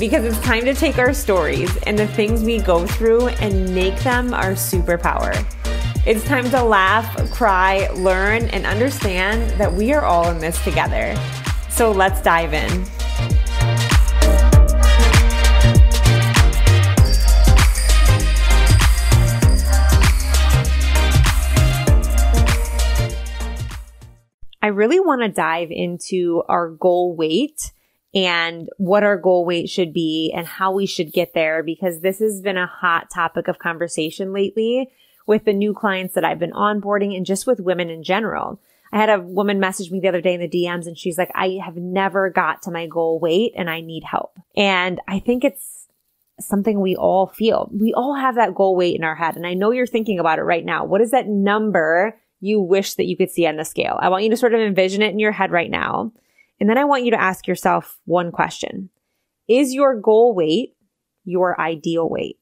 because it's time to take our stories and the things we go through and make them our superpower. It's time to laugh, cry, learn, and understand that we are all in this together. So let's dive in. I really want to dive into our goal weight and what our goal weight should be and how we should get there because this has been a hot topic of conversation lately with the new clients that I've been onboarding and just with women in general. I had a woman message me the other day in the DMs and she's like, I have never got to my goal weight and I need help. And I think it's something we all feel. We all have that goal weight in our head. And I know you're thinking about it right now. What is that number you wish that you could see on the scale? I want you to sort of envision it in your head right now. And then I want you to ask yourself one question. Is your goal weight your ideal weight?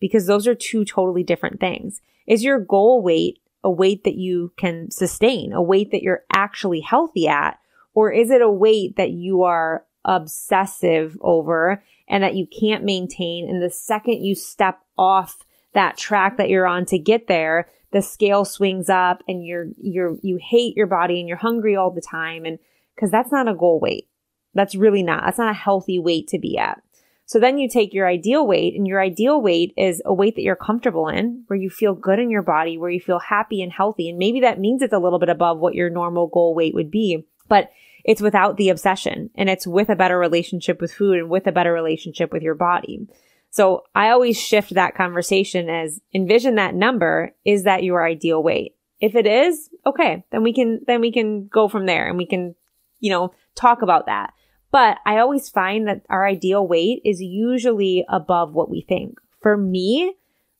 Because those are two totally different things. Is your goal weight a weight that you can sustain, a weight that you're actually healthy at? Or is it a weight that you are obsessive over and that you can't maintain? And the second you step off that track that you're on to get there, the scale swings up and you're, you're, you hate your body and you're hungry all the time. And because that's not a goal weight. That's really not. That's not a healthy weight to be at. So then you take your ideal weight and your ideal weight is a weight that you're comfortable in, where you feel good in your body, where you feel happy and healthy. And maybe that means it's a little bit above what your normal goal weight would be, but it's without the obsession and it's with a better relationship with food and with a better relationship with your body. So I always shift that conversation as envision that number. Is that your ideal weight? If it is, okay, then we can, then we can go from there and we can you know, talk about that. But I always find that our ideal weight is usually above what we think. For me,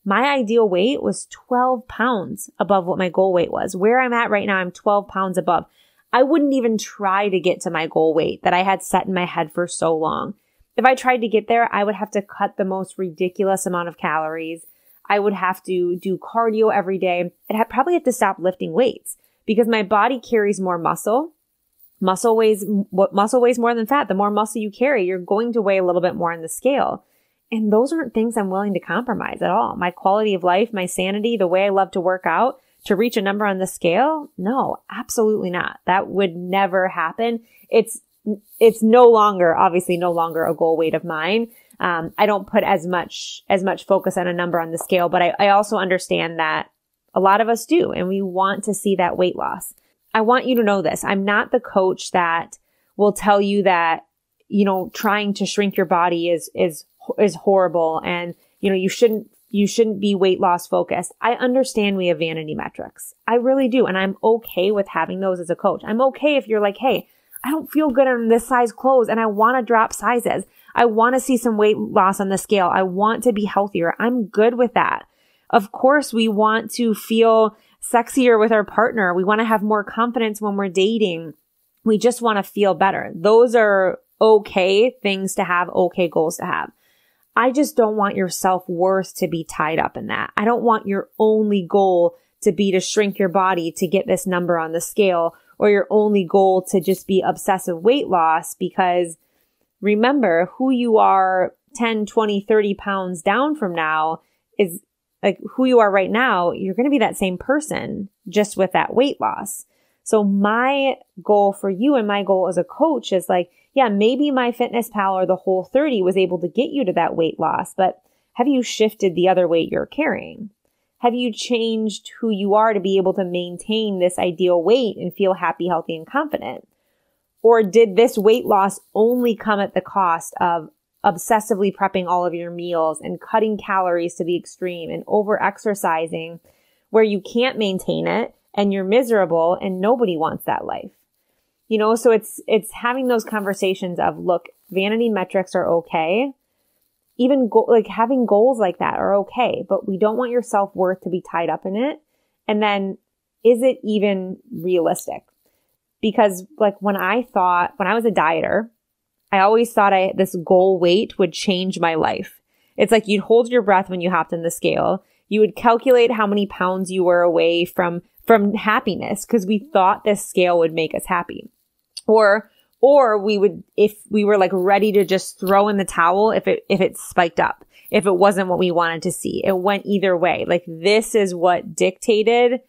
my ideal weight was 12 pounds above what my goal weight was. Where I'm at right now, I'm 12 pounds above. I wouldn't even try to get to my goal weight that I had set in my head for so long. If I tried to get there, I would have to cut the most ridiculous amount of calories. I would have to do cardio every day. I'd probably have to stop lifting weights because my body carries more muscle Muscle weighs, what muscle weighs more than fat. The more muscle you carry, you're going to weigh a little bit more on the scale. And those aren't things I'm willing to compromise at all. My quality of life, my sanity, the way I love to work out to reach a number on the scale. No, absolutely not. That would never happen. It's, it's no longer, obviously no longer a goal weight of mine. Um, I don't put as much, as much focus on a number on the scale, but I, I also understand that a lot of us do, and we want to see that weight loss. I want you to know this. I'm not the coach that will tell you that, you know, trying to shrink your body is, is, is horrible and, you know, you shouldn't, you shouldn't be weight loss focused. I understand we have vanity metrics. I really do. And I'm okay with having those as a coach. I'm okay if you're like, Hey, I don't feel good in this size clothes and I want to drop sizes. I want to see some weight loss on the scale. I want to be healthier. I'm good with that. Of course, we want to feel sexier with our partner. We want to have more confidence when we're dating. We just want to feel better. Those are okay things to have, okay goals to have. I just don't want your self worth to be tied up in that. I don't want your only goal to be to shrink your body to get this number on the scale or your only goal to just be obsessive weight loss because remember who you are 10, 20, 30 pounds down from now is like who you are right now, you're going to be that same person just with that weight loss. So my goal for you and my goal as a coach is like, yeah, maybe MyFitnessPal or the Whole30 was able to get you to that weight loss, but have you shifted the other weight you're carrying? Have you changed who you are to be able to maintain this ideal weight and feel happy, healthy, and confident? Or did this weight loss only come at the cost of obsessively prepping all of your meals and cutting calories to the extreme and over exercising where you can't maintain it and you're miserable and nobody wants that life? You know, so it's, it's having those conversations of, look, vanity metrics are okay. Even go- like having goals like that are okay, but we don't want your self worth to be tied up in it. And then is it even realistic? because like when I thought, when I was a dieter, I always thought I, this goal weight would change my life. It's like you'd hold your breath when you hopped in the scale. You would calculate how many pounds you were away from, from happiness because we thought this scale would make us happy. Or, or we would, if we were like ready to just throw in the towel if it, if it spiked up, if it wasn't what we wanted to see. It went either way. Like this is what dictated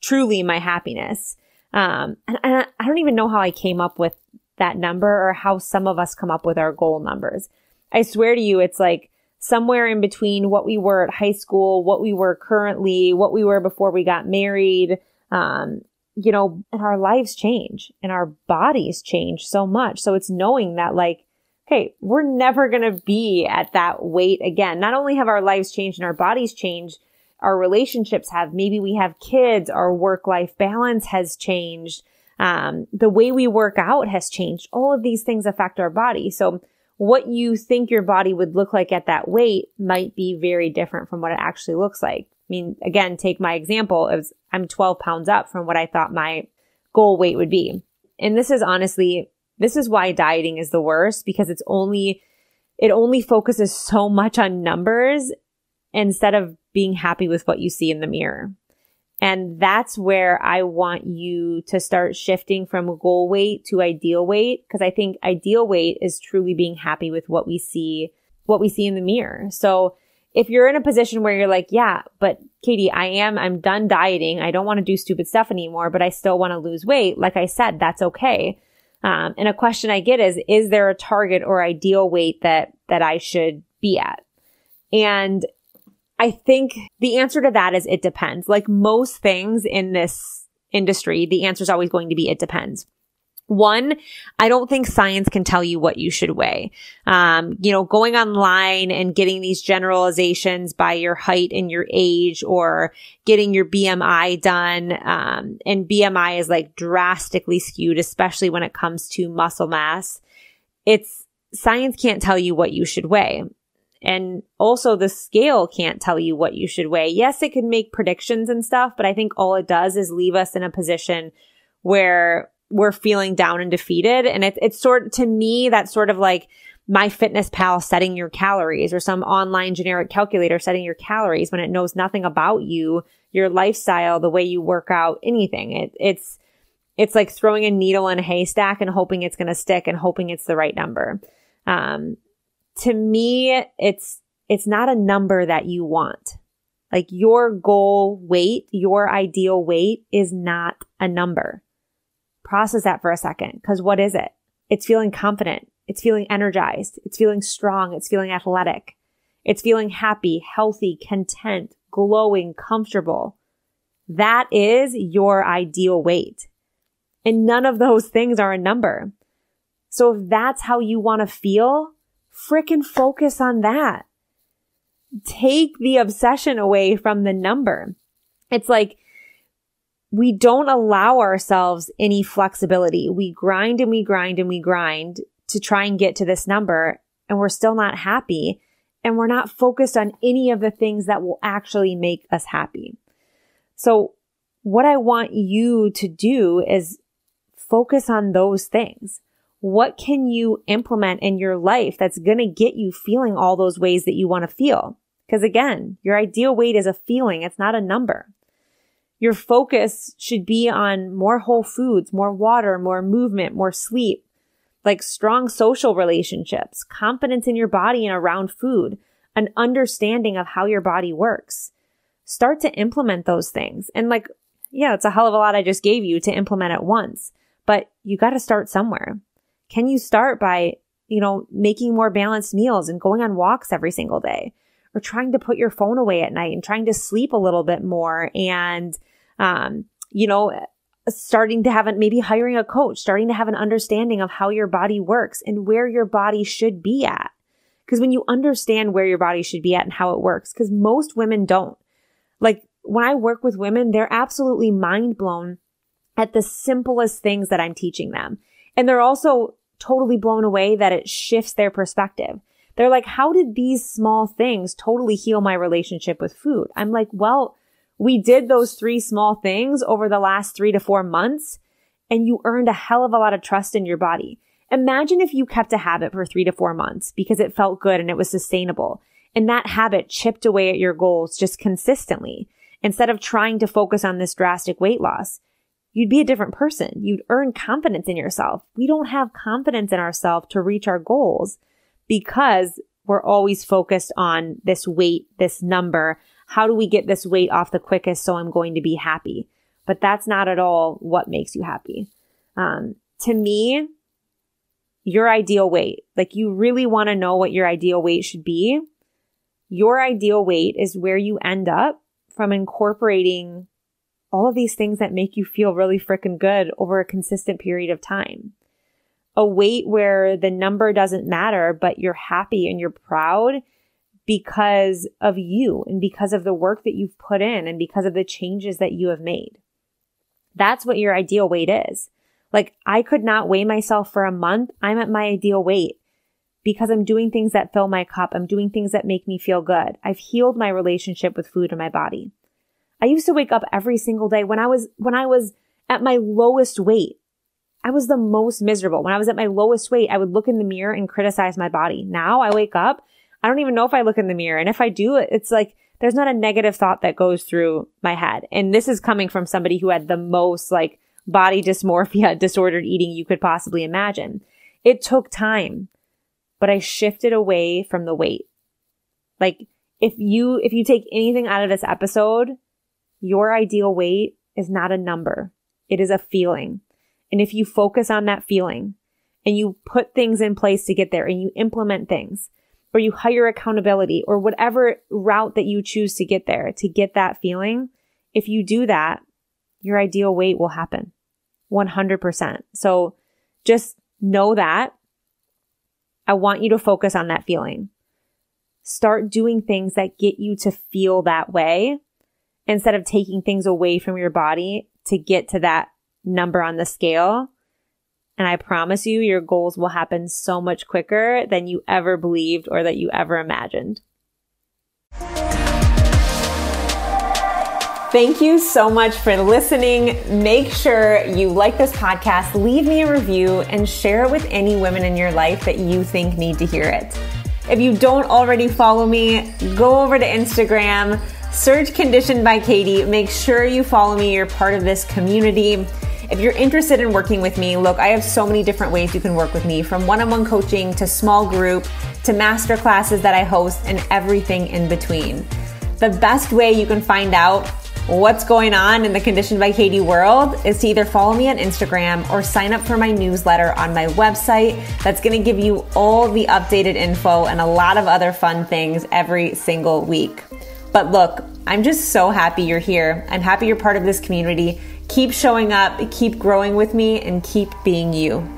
truly my happiness. Um, and, and I don't even know how I came up with that number or how some of us come up with our goal numbers. I swear to you, it's like somewhere in between what we were at high school, what we were currently, what we were before we got married. Um, you know, and our lives change and our bodies change so much. So it's knowing that like, Hey, we're never going to be at that weight again. Not only have our lives changed and our bodies changed, our relationships have. Maybe we have kids, our work life balance has changed. Um, the way we work out has changed. All of these things affect our body. So what you think your body would look like at that weight might be very different from what it actually looks like. I mean, again, take my example of I'm 12 pounds up from what I thought my goal weight would be. And this is honestly, this is why dieting is the worst because it's only, it only focuses so much on numbers instead of being happy with what you see in the mirror. And that's where I want you to start shifting from goal weight to ideal weight. Cause I think ideal weight is truly being happy with what we see, what we see in the mirror. So if you're in a position where you're like, yeah, but Katie, I am, I'm done dieting. I don't want to do stupid stuff anymore, but I still want to lose weight. Like I said, that's okay. Um, and a question I get is, is there a target or ideal weight that, that I should be at? And I think the answer to that is it depends. Like most things in this industry, the answer is always going to be it depends. One, I don't think science can tell you what you should weigh. Um, you know, going online and getting these generalizations by your height and your age or getting your BMI done. Um, and BMI is like drastically skewed, especially when it comes to muscle mass. It's science can't tell you what you should weigh. And also the scale can't tell you what you should weigh. Yes, it can make predictions and stuff, but I think all it does is leave us in a position where we're feeling down and defeated. And it, it's sort to me, that's sort of like MyFitnessPal setting your calories or some online generic calculator setting your calories when it knows nothing about you, your lifestyle, the way you work out, anything. It, it's, it's like throwing a needle in a haystack and hoping it's going to stick and hoping it's the right number. Um, to me, it's, it's not a number that you want. Like your goal weight, your ideal weight is not a number. Process that for a second. Cause what is it? It's feeling confident. It's feeling energized. It's feeling strong. It's feeling athletic. It's feeling happy, healthy, content, glowing, comfortable. That is your ideal weight. And none of those things are a number. So if that's how you want to feel, frickin' focus on that. Take the obsession away from the number. It's like, we don't allow ourselves any flexibility. We grind and we grind and we grind to try and get to this number and we're still not happy and we're not focused on any of the things that will actually make us happy. So what I want you to do is focus on those things what can you implement in your life that's going to get you feeling all those ways that you want to feel? Because again, your ideal weight is a feeling. It's not a number. Your focus should be on more whole foods, more water, more movement, more sleep, like strong social relationships, confidence in your body and around food, an understanding of how your body works. Start to implement those things. And like yeah, it's a hell of a lot I just gave you to implement at once, but you got to start somewhere. Can you start by, you know, making more balanced meals and going on walks every single day or trying to put your phone away at night and trying to sleep a little bit more and, um, you know, starting to have a, maybe hiring a coach, starting to have an understanding of how your body works and where your body should be at. Because when you understand where your body should be at and how it works, because most women don't. Like when I work with women, they're absolutely mind blown at the simplest things that I'm teaching them. And they're also totally blown away that it shifts their perspective. They're like, how did these small things totally heal my relationship with food? I'm like, well, we did those three small things over the last three to four months and you earned a hell of a lot of trust in your body. Imagine if you kept a habit for three to four months because it felt good and it was sustainable and that habit chipped away at your goals just consistently instead of trying to focus on this drastic weight loss. You'd be a different person. You'd earn confidence in yourself. We don't have confidence in ourselves to reach our goals because we're always focused on this weight, this number, how do we get this weight off the quickest so I'm going to be happy? But that's not at all what makes you happy. Um, to me, your ideal weight, like you really want to know what your ideal weight should be. Your ideal weight is where you end up from incorporating all of these things that make you feel really freaking good over a consistent period of time. A weight where the number doesn't matter, but you're happy and you're proud because of you and because of the work that you've put in and because of the changes that you have made. That's what your ideal weight is. Like I could not weigh myself for a month. I'm at my ideal weight because I'm doing things that fill my cup. I'm doing things that make me feel good. I've healed my relationship with food and my body. I used to wake up every single day when I was, when I was at my lowest weight. I was the most miserable. When I was at my lowest weight, I would look in the mirror and criticize my body. Now I wake up I don't even know if I look in the mirror. And if I do, it's like, there's not a negative thought that goes through my head. And this is coming from somebody who had the most like body dysmorphia, disordered eating you could possibly imagine. It took time, but I shifted away from the weight. Like if you, if you take anything out of this episode, your ideal weight is not a number. It is a feeling. And if you focus on that feeling and you put things in place to get there and you implement things, or you hire accountability or whatever route that you choose to get there to get that feeling, if you do that, your ideal weight will happen 100%. So just know that. I want you to focus on that feeling. Start doing things that get you to feel that way instead of taking things away from your body to get to that number on the scale and I promise you, your goals will happen so much quicker than you ever believed or that you ever imagined. Thank you so much for listening. Make sure you like this podcast, leave me a review, and share it with any women in your life that you think need to hear it. If you don't already follow me, go over to Instagram, search Conditioned by Katie. Make sure you follow me. You're part of this community. If you're interested in working with me, look, I have so many different ways you can work with me from one on one coaching to small group to master classes that I host and everything in between. The best way you can find out what's going on in the Conditioned by Katie world is to either follow me on Instagram or sign up for my newsletter on my website. That's going to give you all the updated info and a lot of other fun things every single week. But look, I'm just so happy you're here. I'm happy you're part of this community. Keep showing up, keep growing with me, and keep being you.